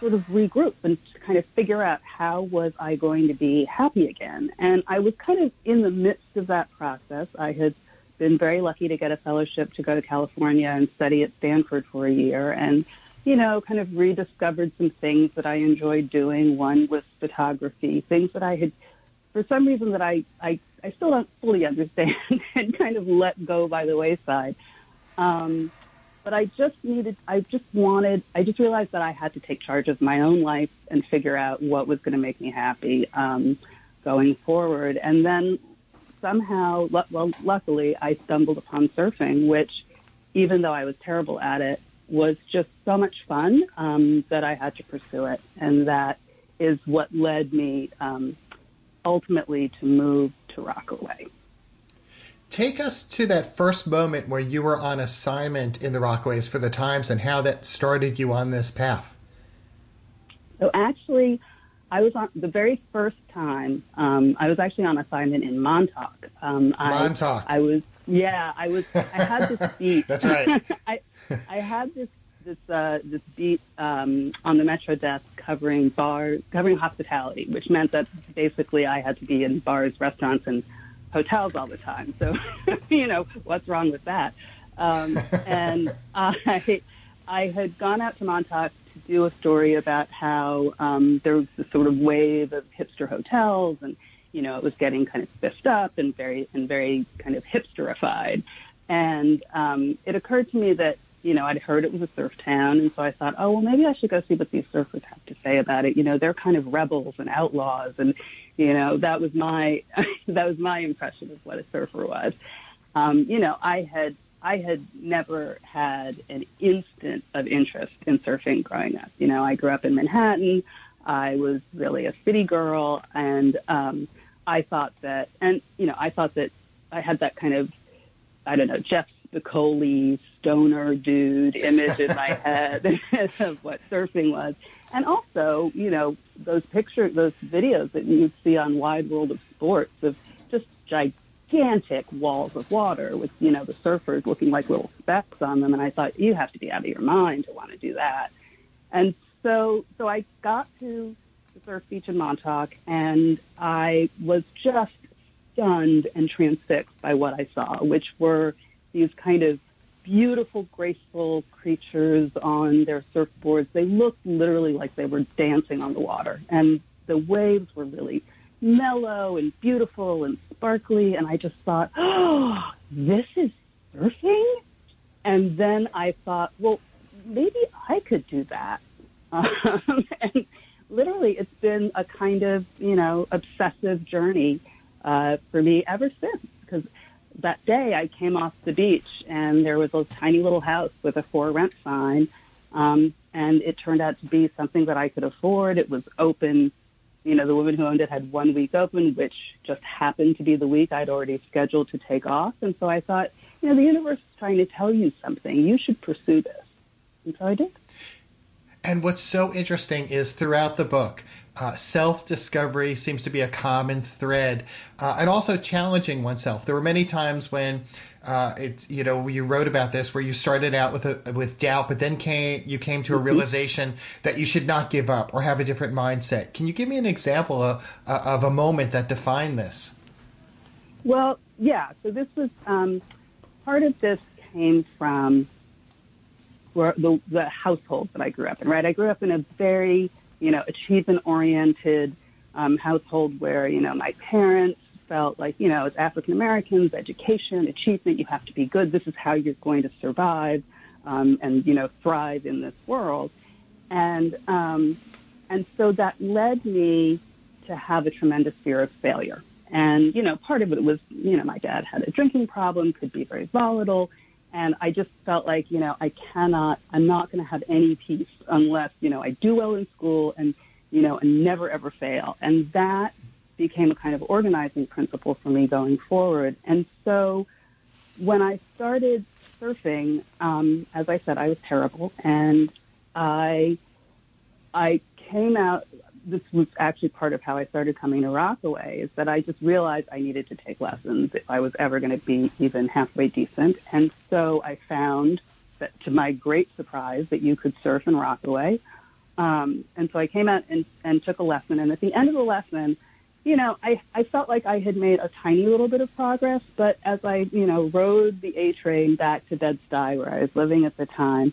sort of regroup and kind of figure out how was I going to be happy again. And I was kind of in the midst of that process. I had been very lucky to get a fellowship to go to California and study at Stanford for a year and you know, kind of rediscovered some things that I enjoyed doing. One was photography, things that I had, for some reason that I, I, I still don't fully [laughs] understand and kind of let go by the wayside. Um, but I just needed, I just wanted, I just realized that I had to take charge of my own life and figure out what was going to make me happy um, going forward. And then somehow, well, luckily, I stumbled upon surfing, which even though I was terrible at it, was just so much fun um, that I had to pursue it. And that is what led me um, ultimately to move to Rockaway. Take us to that first moment where you were on assignment in the Rockaways for the Times and how that started you on this path. So actually, I was on the very first time. Um, I was actually on assignment in Montauk. Um, Montauk. I, I was yeah, I was. I had this [laughs] beat. That's right. [laughs] I I had this this uh, this beat um, on the Metro desk covering bar covering hospitality, which meant that basically I had to be in bars, restaurants, and hotels all the time. So, [laughs] you know, what's wrong with that? Um, [laughs] and I, I had gone out to Montauk to do a story about how um, there was this sort of wave of hipster hotels, and you know, it was getting kind of spiffed up and very and very kind of hipsterified. And um, it occurred to me that you know I'd heard it was a surf town, and so I thought, oh well, maybe I should go see what these surfers have to say about it. You know, they're kind of rebels and outlaws, and you know, that was my [laughs] that was my impression of what a surfer was. Um, you know, I had I had never had an instant of interest in surfing growing up. You know, I grew up in Manhattan. I was really a city girl, and um, I thought that, and you know, I thought that I had that kind of, I don't know, Jeff Spicoli stoner dude image in my [laughs] head [laughs] of what surfing was, and also, you know, those pictures, those videos that you'd see on Wide World of Sports of just gigantic walls of water with, you know, the surfers looking like little specks on them. And I thought, you have to be out of your mind to want to do that. And so, so I got to the surf beach in Montauk and I was just stunned and transfixed by what I saw, which were these kind of beautiful, graceful creatures on their surfboards. They looked literally like they were dancing on the water. And the waves were really mellow and beautiful and sparkly. And I just thought, oh, this is surfing? And then I thought, well, maybe I could do that. Um, [laughs] and literally, it's been a kind of, you know, obsessive journey uh, for me ever since. Because that day I came off the beach and there was a tiny little house with a for rent sign. Um, and it turned out to be something that I could afford. It was open. You know, the woman who owned it had one week open, which just happened to be the week I'd already scheduled to take off. And so I thought, you know, the universe is trying to tell you something. You should pursue this. And so I did. And what's so interesting is throughout the book, uh, self discovery seems to be a common thread, uh, and also challenging oneself. There were many times when uh, it's you know you wrote about this where you started out with a, with doubt, but then came you came to a mm-hmm. realization that you should not give up or have a different mindset. Can you give me an example of, uh, of a moment that defined this? Well, yeah. So this was um, part of this came from the, the household that I grew up in. Right, I grew up in a very you know, achievement oriented um, household where, you know, my parents felt like, you know, as African Americans, education, achievement, you have to be good. This is how you're going to survive um, and, you know, thrive in this world. And, um, and so that led me to have a tremendous fear of failure. And, you know, part of it was, you know, my dad had a drinking problem, could be very volatile. And I just felt like, you know, I cannot, I'm not going to have any peace unless, you know, I do well in school and, you know, and never ever fail. And that became a kind of organizing principle for me going forward. And so when I started surfing, um, as I said, I was terrible. And I, I came out, this was actually part of how I started coming to Rockaway is that I just realized I needed to take lessons if I was ever going to be even halfway decent. And so I found that to my great surprise that you could surf in Rockaway. Um, and so I came out and, and took a lesson. And at the end of the lesson, you know, I, I felt like I had made a tiny little bit of progress, but as I, you know, rode the A train back to Bed-Stuy where I was living at the time,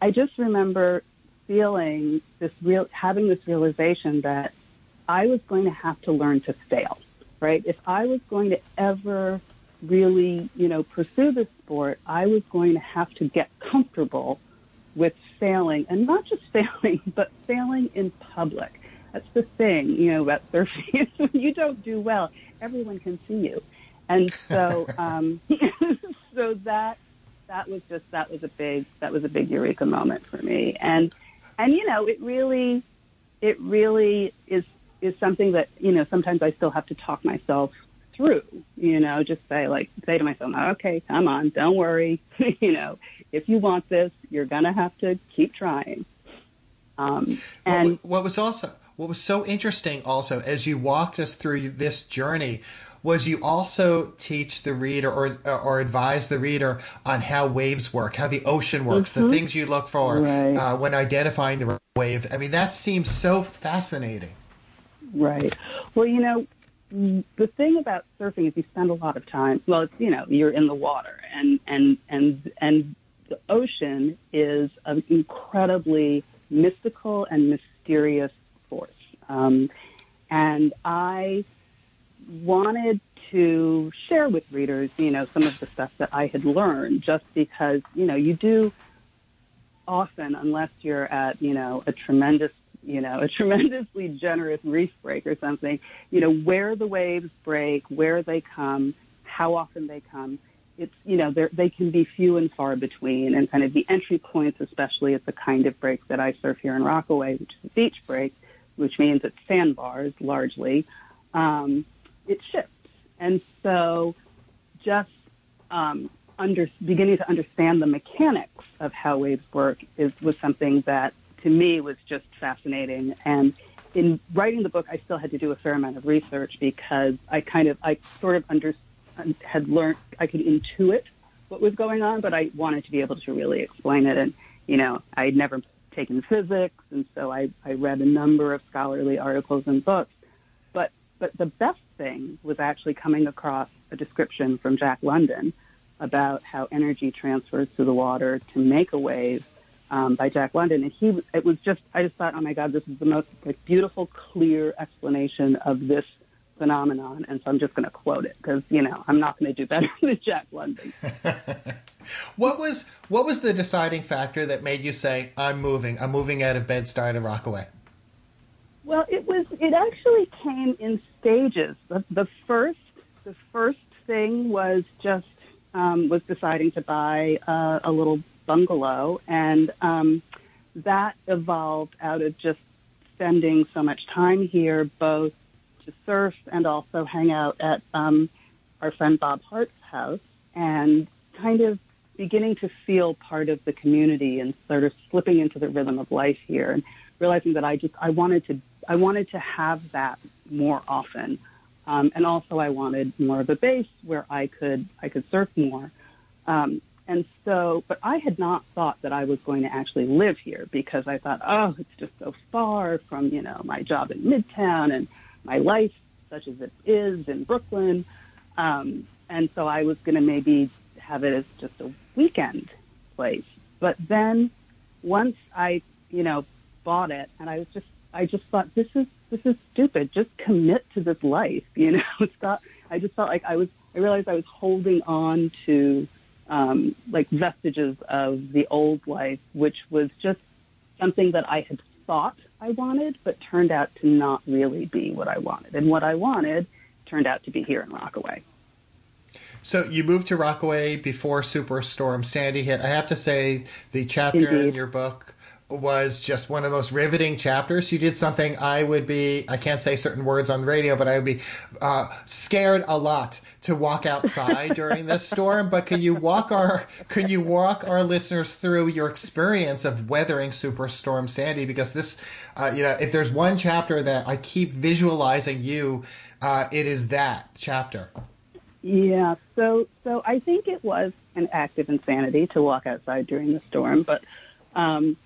I just remember feeling this real, having this realization that I was going to have to learn to fail, right? If I was going to ever really, you know, pursue this sport, I was going to have to get comfortable with failing and not just [laughs] failing, but failing in public. That's the thing, you know, about surfing. [laughs] when you don't do well, everyone can see you. And so, [laughs] um, so that, that was just, that was a big, that was a big eureka moment for me. And, and you know, it really, it really is is something that you know sometimes I still have to talk myself through. You know, just say like say to myself, okay, come on, don't worry. [laughs] you know, if you want this, you're gonna have to keep trying. Um, and what, what was also what was so interesting also as you walked us through this journey was you also teach the reader or or advise the reader on how waves work, how the ocean works, mm-hmm. the things you look for right. uh, when identifying the wave. I mean, that seems so fascinating. Right. Well, you know, the thing about surfing is you spend a lot of time. Well, it's, you know, you're in the water, and and and and the ocean is an incredibly mystical and mysterious force. Um, and I wanted to share with readers, you know, some of the stuff that I had learned just because, you know, you do often, unless you're at, you know, a tremendous, you know, a [laughs] tremendously generous reef break or something, you know, where the waves break, where they come, how often they come. It's, you know, they can be few and far between and kind of the entry points, especially at the kind of break that I surf here in Rockaway, which is a beach break, which means it's sandbars largely, um, it shifts. And so just um, under, beginning to understand the mechanics of how waves work is was something that to me was just fascinating. And in writing the book, I still had to do a fair amount of research because I kind of, I sort of under, had learned, I could intuit what was going on, but I wanted to be able to really explain it. And, you know, I'd never taken physics, and so I, I read a number of scholarly articles and books. But, but the best thing was actually coming across a description from Jack London about how energy transfers to the water to make a wave um, by Jack London, and he it was just I just thought, oh my God, this is the most like, beautiful, clear explanation of this phenomenon, and so I'm just going to quote it because you know I'm not going to do better [laughs] than Jack London. [laughs] what was what was the deciding factor that made you say I'm moving? I'm moving out of Bed Stuy to Rockaway. Well, it was it actually came in stages. The, the first the first thing was just um, was deciding to buy uh, a little bungalow, and um, that evolved out of just spending so much time here, both to surf and also hang out at um, our friend Bob Hart's house, and kind of beginning to feel part of the community and sort of slipping into the rhythm of life here, and realizing that I just I wanted to I wanted to have that more often. Um, and also I wanted more of a base where I could I could surf more. Um, and so, but I had not thought that I was going to actually live here because I thought, oh, it's just so far from you know my job in Midtown and my life such as it is in Brooklyn. Um, and so I was going to maybe have it as just a weekend place. But then once I, you know, bought it and I was just I just thought this is this is stupid. Just commit to this life. You know, [laughs] it's not. I just felt like I was. I realized I was holding on to um, like vestiges of the old life, which was just something that I had thought I wanted, but turned out to not really be what I wanted. And what I wanted turned out to be here in Rockaway. So you moved to Rockaway before Superstorm Sandy hit. I have to say, the chapter Indeed. in your book was just one of the most riveting chapters. You did something I would be, I can't say certain words on the radio, but I would be uh, scared a lot to walk outside [laughs] during this storm. But can you walk our, can you walk our listeners through your experience of weathering Superstorm Sandy? Because this, uh, you know, if there's one chapter that I keep visualizing you, uh, it is that chapter. Yeah. So, so I think it was an act of insanity to walk outside during the storm, but um,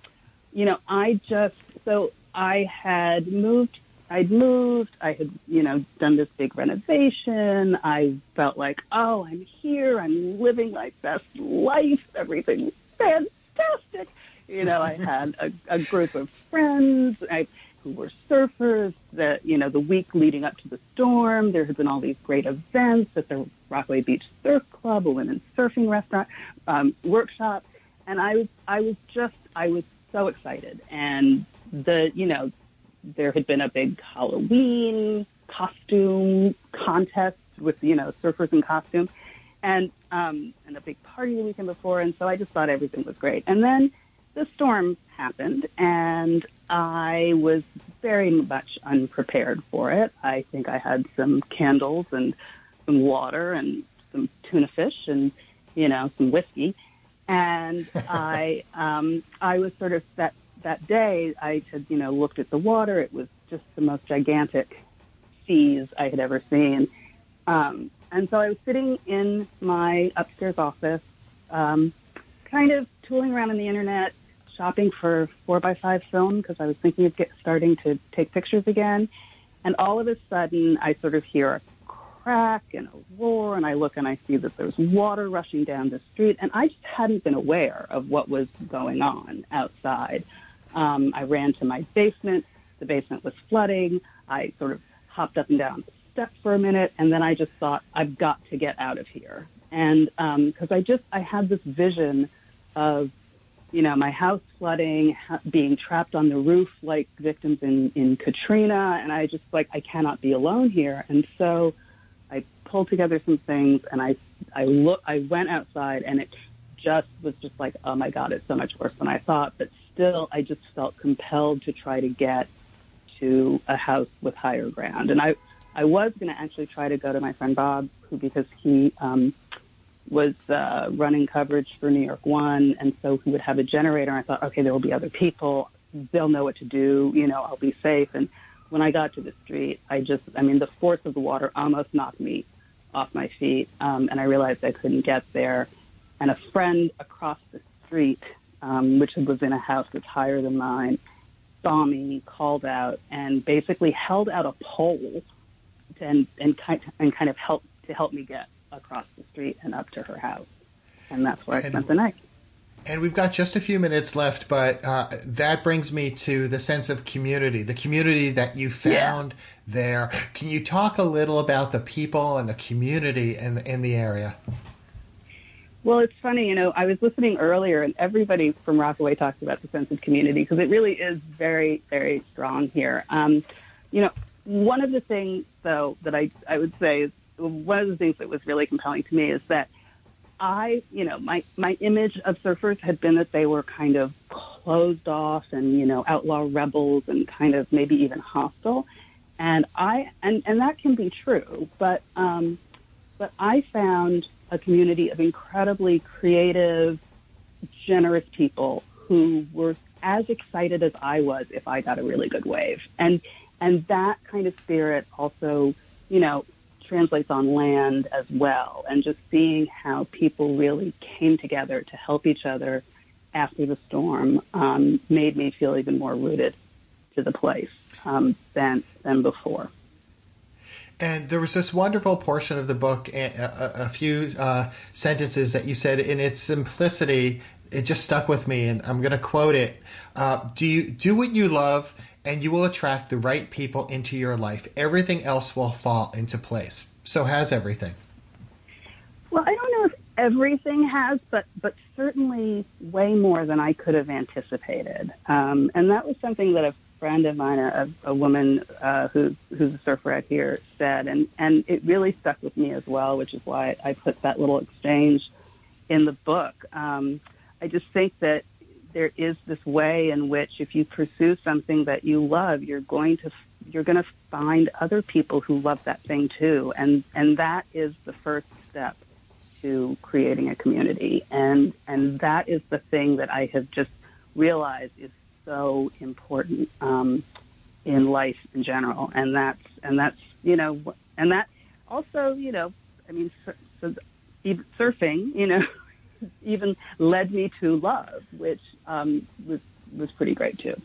you know, I just, so I had moved, I'd moved, I had, you know, done this big renovation. I felt like, oh, I'm here. I'm living my best life. Everything's fantastic. You know, I had a, a group of friends I, who were surfers that, you know, the week leading up to the storm, there had been all these great events at the Rockaway Beach Surf Club, a women's surfing restaurant, um, workshop. And I was, I was just, I was so excited. And the, you know, there had been a big Halloween costume contest with, you know, surfers in costume and, um, and a big party the weekend before. And so I just thought everything was great. And then the storm happened and I was very much unprepared for it. I think I had some candles and some water and some tuna fish and, you know, some whiskey and I um, I was sort of that that day I had you know looked at the water. It was just the most gigantic seas I had ever seen, um, and so I was sitting in my upstairs office, um, kind of tooling around on the internet, shopping for four by five film because I was thinking of get, starting to take pictures again, and all of a sudden I sort of hear crack and a roar, and I look and I see that there's water rushing down the street, and I just hadn't been aware of what was going on outside. Um, I ran to my basement. The basement was flooding. I sort of hopped up and down the steps for a minute, and then I just thought, I've got to get out of here. And because um, I just, I had this vision of, you know, my house flooding, ha- being trapped on the roof like victims in, in Katrina, and I just like, I cannot be alone here. And so pulled together some things and I I look I went outside and it just was just like oh my god it's so much worse than I thought but still I just felt compelled to try to get to a house with higher ground. And I, I was going to actually try to go to my friend Bob, who because he um, was uh, running coverage for New York One, and so he would have a generator. I thought, okay, there will be other people. They'll know what to do. You know, I'll be safe. And when I got to the street, I just, I mean, the force of the water almost knocked me off my feet, um, and I realized I couldn't get there. And a friend across the street, um, which was in a house that's higher than mine, saw me, called out, and basically held out a pole and and kind and kind of helped to help me get across the street and up to her house. And that's where I spent the night. And we've got just a few minutes left, but uh, that brings me to the sense of community, the community that you found yeah. There. Can you talk a little about the people and the community in the, in the area? Well, it's funny, you know, I was listening earlier, and everybody from Rockaway talks about the sense of community because it really is very, very strong here. Um, you know, one of the things, though, that I, I would say is one of the things that was really compelling to me is that I, you know, my, my image of surfers had been that they were kind of closed off and, you know, outlaw rebels and kind of maybe even hostile. And I, and, and that can be true, but, um, but I found a community of incredibly creative, generous people who were as excited as I was if I got a really good wave. And and that kind of spirit also, you know, translates on land as well. And just seeing how people really came together to help each other after the storm um, made me feel even more rooted to the place um, than than before. And there was this wonderful portion of the book, a, a few uh, sentences that you said in its simplicity. It just stuck with me, and I'm going to quote it. Uh, do you do what you love, and you will attract the right people into your life. Everything else will fall into place. So has everything. Well, I don't know if everything has, but but certainly way more than I could have anticipated. Um, and that was something that a friend of mine, a, a woman uh, who's who's a surfer out here, said, and and it really stuck with me as well, which is why I put that little exchange in the book. Um, I just think that there is this way in which if you pursue something that you love, you're going to you're going to find other people who love that thing too, and and that is the first step to creating a community, and and that is the thing that I have just realized is so important um, in life in general, and that's and that's you know, and that also you know, I mean, so, so surfing, you know. [laughs] even led me to love, which um, was was pretty great too.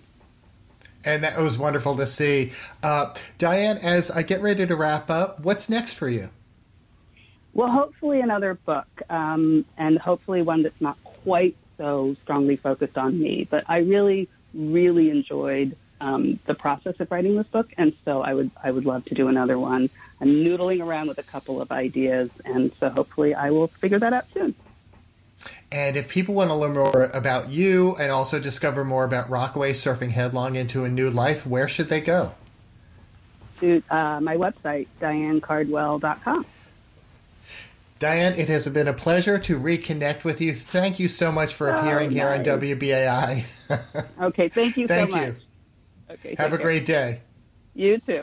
And that was wonderful to see. Uh, Diane, as I get ready to wrap up, what's next for you? Well, hopefully another book, um, and hopefully one that's not quite so strongly focused on me. But I really, really enjoyed um, the process of writing this book, and so I would I would love to do another one. I'm noodling around with a couple of ideas, and so hopefully I will figure that out soon. And if people want to learn more about you and also discover more about Rockaway surfing headlong into a new life, where should they go? To uh, my website, dianecardwell.com. Diane, it has been a pleasure to reconnect with you. Thank you so much for appearing oh, nice. here on WBAI. [laughs] okay, thank you thank so you. much. Okay, Have a care. great day. You too.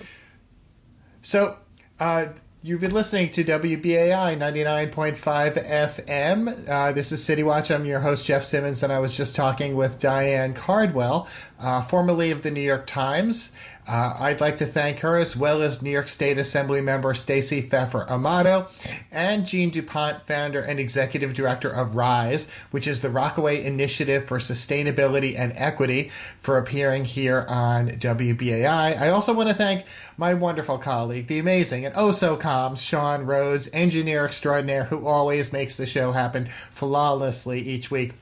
So, uh, You've been listening to WBAI 99.5 FM. Uh, this is City Watch. I'm your host, Jeff Simmons, and I was just talking with Diane Cardwell, uh, formerly of the New York Times. Uh, I'd like to thank her as well as New York State Assembly member Stacey Pheffer Amato and Jeanne DuPont, founder and executive director of RISE, which is the Rockaway Initiative for Sustainability and Equity, for appearing here on WBAI. I also want to thank my wonderful colleague, the amazing and oh so calm Sean Rhodes, engineer extraordinaire who always makes the show happen flawlessly each week.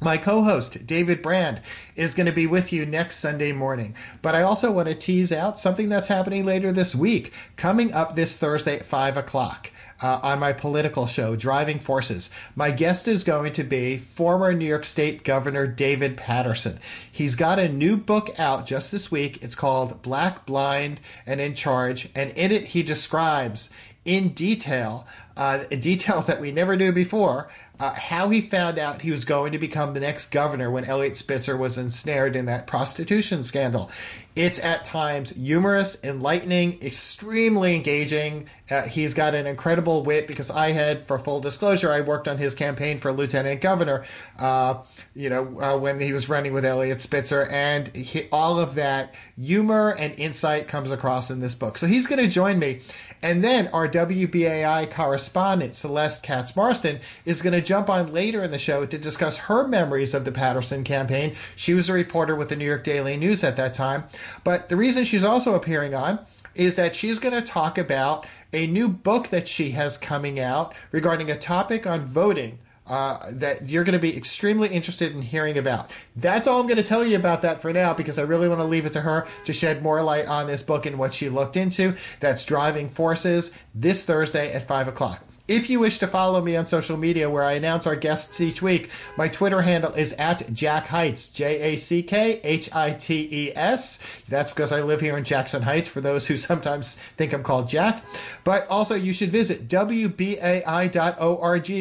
My co host, David Brand, is going to be with you next Sunday morning. But I also want to tease out something that's happening later this week, coming up this Thursday at 5 o'clock. Uh, on my political show, Driving Forces. My guest is going to be former New York State Governor David Paterson. He's got a new book out just this week. It's called Black, Blind, and in Charge. And in it, he describes in detail uh, details that we never knew before. Uh, how he found out he was going to become the next governor when Eliot Spitzer was ensnared in that prostitution scandal. It's at times humorous, enlightening, extremely engaging. Uh, he's got an incredible wit because I had, for full disclosure, I worked on his campaign for lieutenant governor, uh, you know, uh, when he was running with Eliot Spitzer, and he, all of that humor and insight comes across in this book. So he's going to join me. And then our WBAI correspondent, Celeste Katz Marston, is going to jump on later in the show to discuss her memories of the Paterson campaign. She was a reporter with the New York Daily News at that time. But the reason she's also appearing on is that she's going to talk about a new book that she has coming out regarding a topic on voting uh, that you're going to be extremely interested in hearing about. That's all I'm going to tell you about that for now because I really want to leave it to her to shed more light on this book and what she looked into. That's Driving Forces this Thursday at 5 o'clock. If you wish to follow me on social media where I announce our guests each week, my Twitter handle is at Jack Heights, J A C K H I T E S. That's because I live here in Jackson Heights for those who sometimes think I'm called Jack. But also, you should visit WBAI.org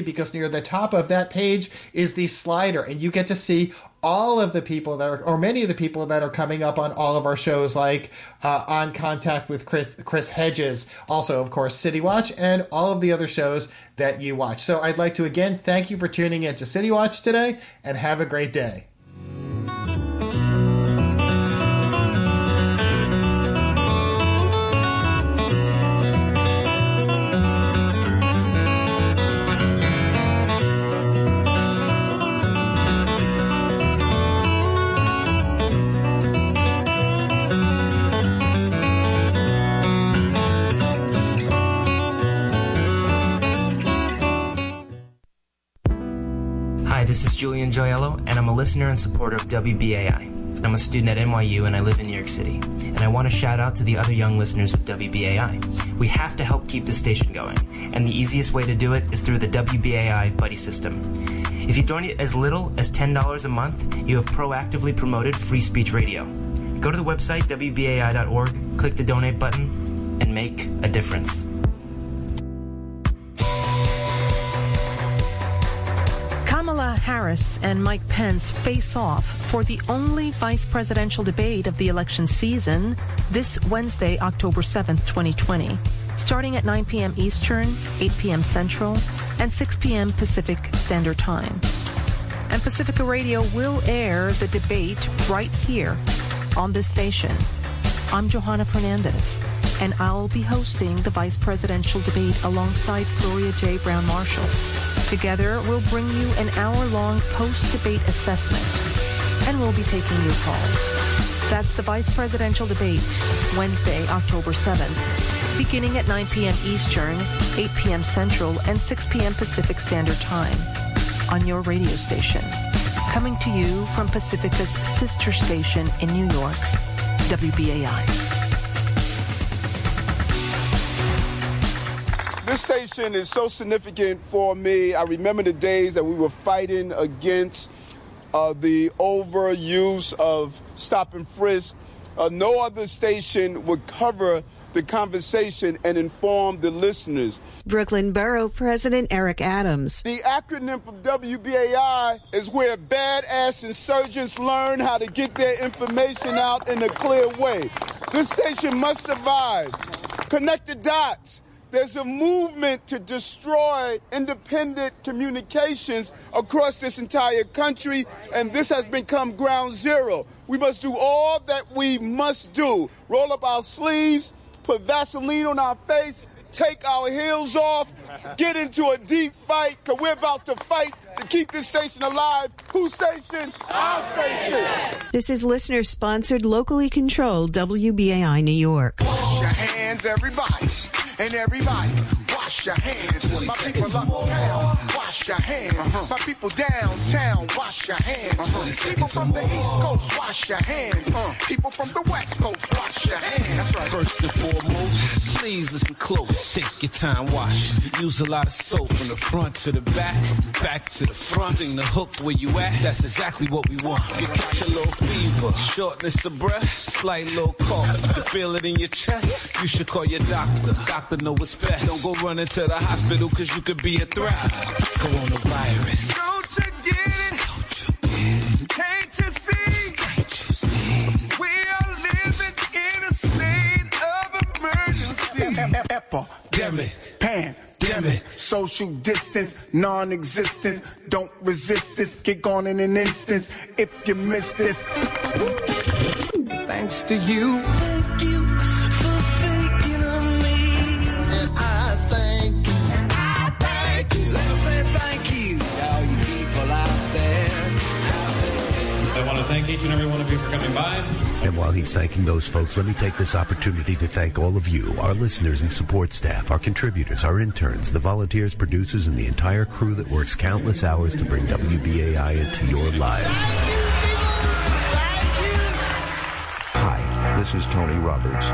because near the top of that page is the slider, and you get to see all of the people that are, or many of the people that are coming up on all of our shows, like uh, On Contact with Chris, Chris, Hedges, also, of course, City Watch, and all of the other shows that you watch. So I'd like to again thank you for tuning in to City Watch today, and have a great day. Joyello, and I'm a listener and supporter of WBAI. I'm a student at NYU and I live in New York City. And I want to shout out to the other young listeners of WBAI. We have to help keep the station going, and the easiest way to do it is through the WBAI Buddy System. If you donate as little as $10 a month, you have proactively promoted free speech radio. Go to the website WBAI.org, click the donate button, and make a difference. Harris and Mike Pence face off for the only vice presidential debate of the election season this Wednesday, October 7th, 2020, starting at 9 p.m. Eastern, 8 p.m. Central, and 6 p.m. Pacific Standard Time. And Pacifica Radio will air the debate right here on this station. I'm Johanna Fernandez, and I'll be hosting the vice presidential debate alongside Gloria J. Browne Marshall. Together, we'll bring you an hour-long post-debate assessment, and we'll be taking your calls. That's the vice presidential debate, Wednesday, October 7th, beginning at 9 p.m. Eastern, 8 p.m. Central, and 6 p.m. Pacific Standard Time on your radio station. Coming to you from Pacifica's sister station in New York, WBAI. This station is so significant for me. I remember the days that we were fighting against uh, the overuse of stop and frisk. Uh, no other station would cover the conversation and inform the listeners. Brooklyn Borough President Eric Adams. The acronym for WBAI is where badass insurgents learn how to get their information out in a clear way. This station must survive. Connect the dots. There's a movement to destroy independent communications across this entire country, and this has become ground zero. We must do all that we must do. Roll up our sleeves, put Vaseline on our face, take our heels off, get into a deep fight, because we're about to fight to keep this station alive. Whose station? Our station. This is listener sponsored, locally controlled WBAI New York. Wash your hands, everybody. And everybody, wash your hands. My people uptown, wash wash your hands. Uh-huh. My people downtown, wash your hands. Uh-huh. People from the East Coast, wash your hands. Uh, people from the West Coast, wash your hands. That's right. First and foremost, please listen close. Take your time, wash. Use a lot of soap from the front to the back, back to the front. Sing the hook where you at. That's exactly what we want. You catch a little fever, shortness of breath, slight little cough. You feel it in your chest. You should call your doctor. Doctor know what's best. Don't go running to the hospital because you could be a threat. Coronavirus. Don't you get it? Don't you get it? Can't you see? Can't you see? We are living in a state of emergency. Epidemic. Pandemic. Social distance, non-existent. Don't resist this. Get gone in an instant. If you miss this. Thanks to you. Thank you for thinking of me. And I thank you. I thank you. Let me say thank you. All you people out there. I want to thank each and every one of you for coming by. And while he's thanking those folks, let me take this opportunity to thank all of you, our listeners and support staff, our contributors, our interns, the volunteers, producers, and the entire crew that works countless hours to bring WBAI into your lives. Hi, this is Tony Roberts.